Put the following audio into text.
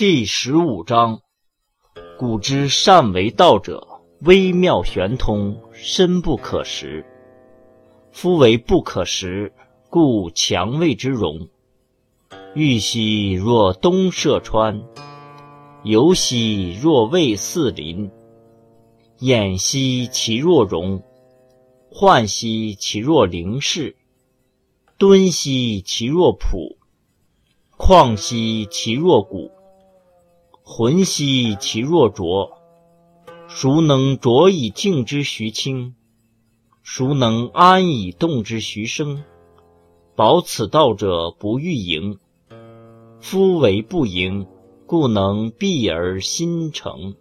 第十五章：古之善为道者，微妙玄通，深不可识。夫为不可识，故强谓之容。玉兮若东涉川，游兮若渭四邻。偃兮其若容，涣兮其若灵视。敦兮其若朴，旷兮其若谷。浑兮其若浊，孰能浊以静之徐清？孰能安以动之徐生？保此道者，不欲盈。夫为不盈，故能蔽而心成。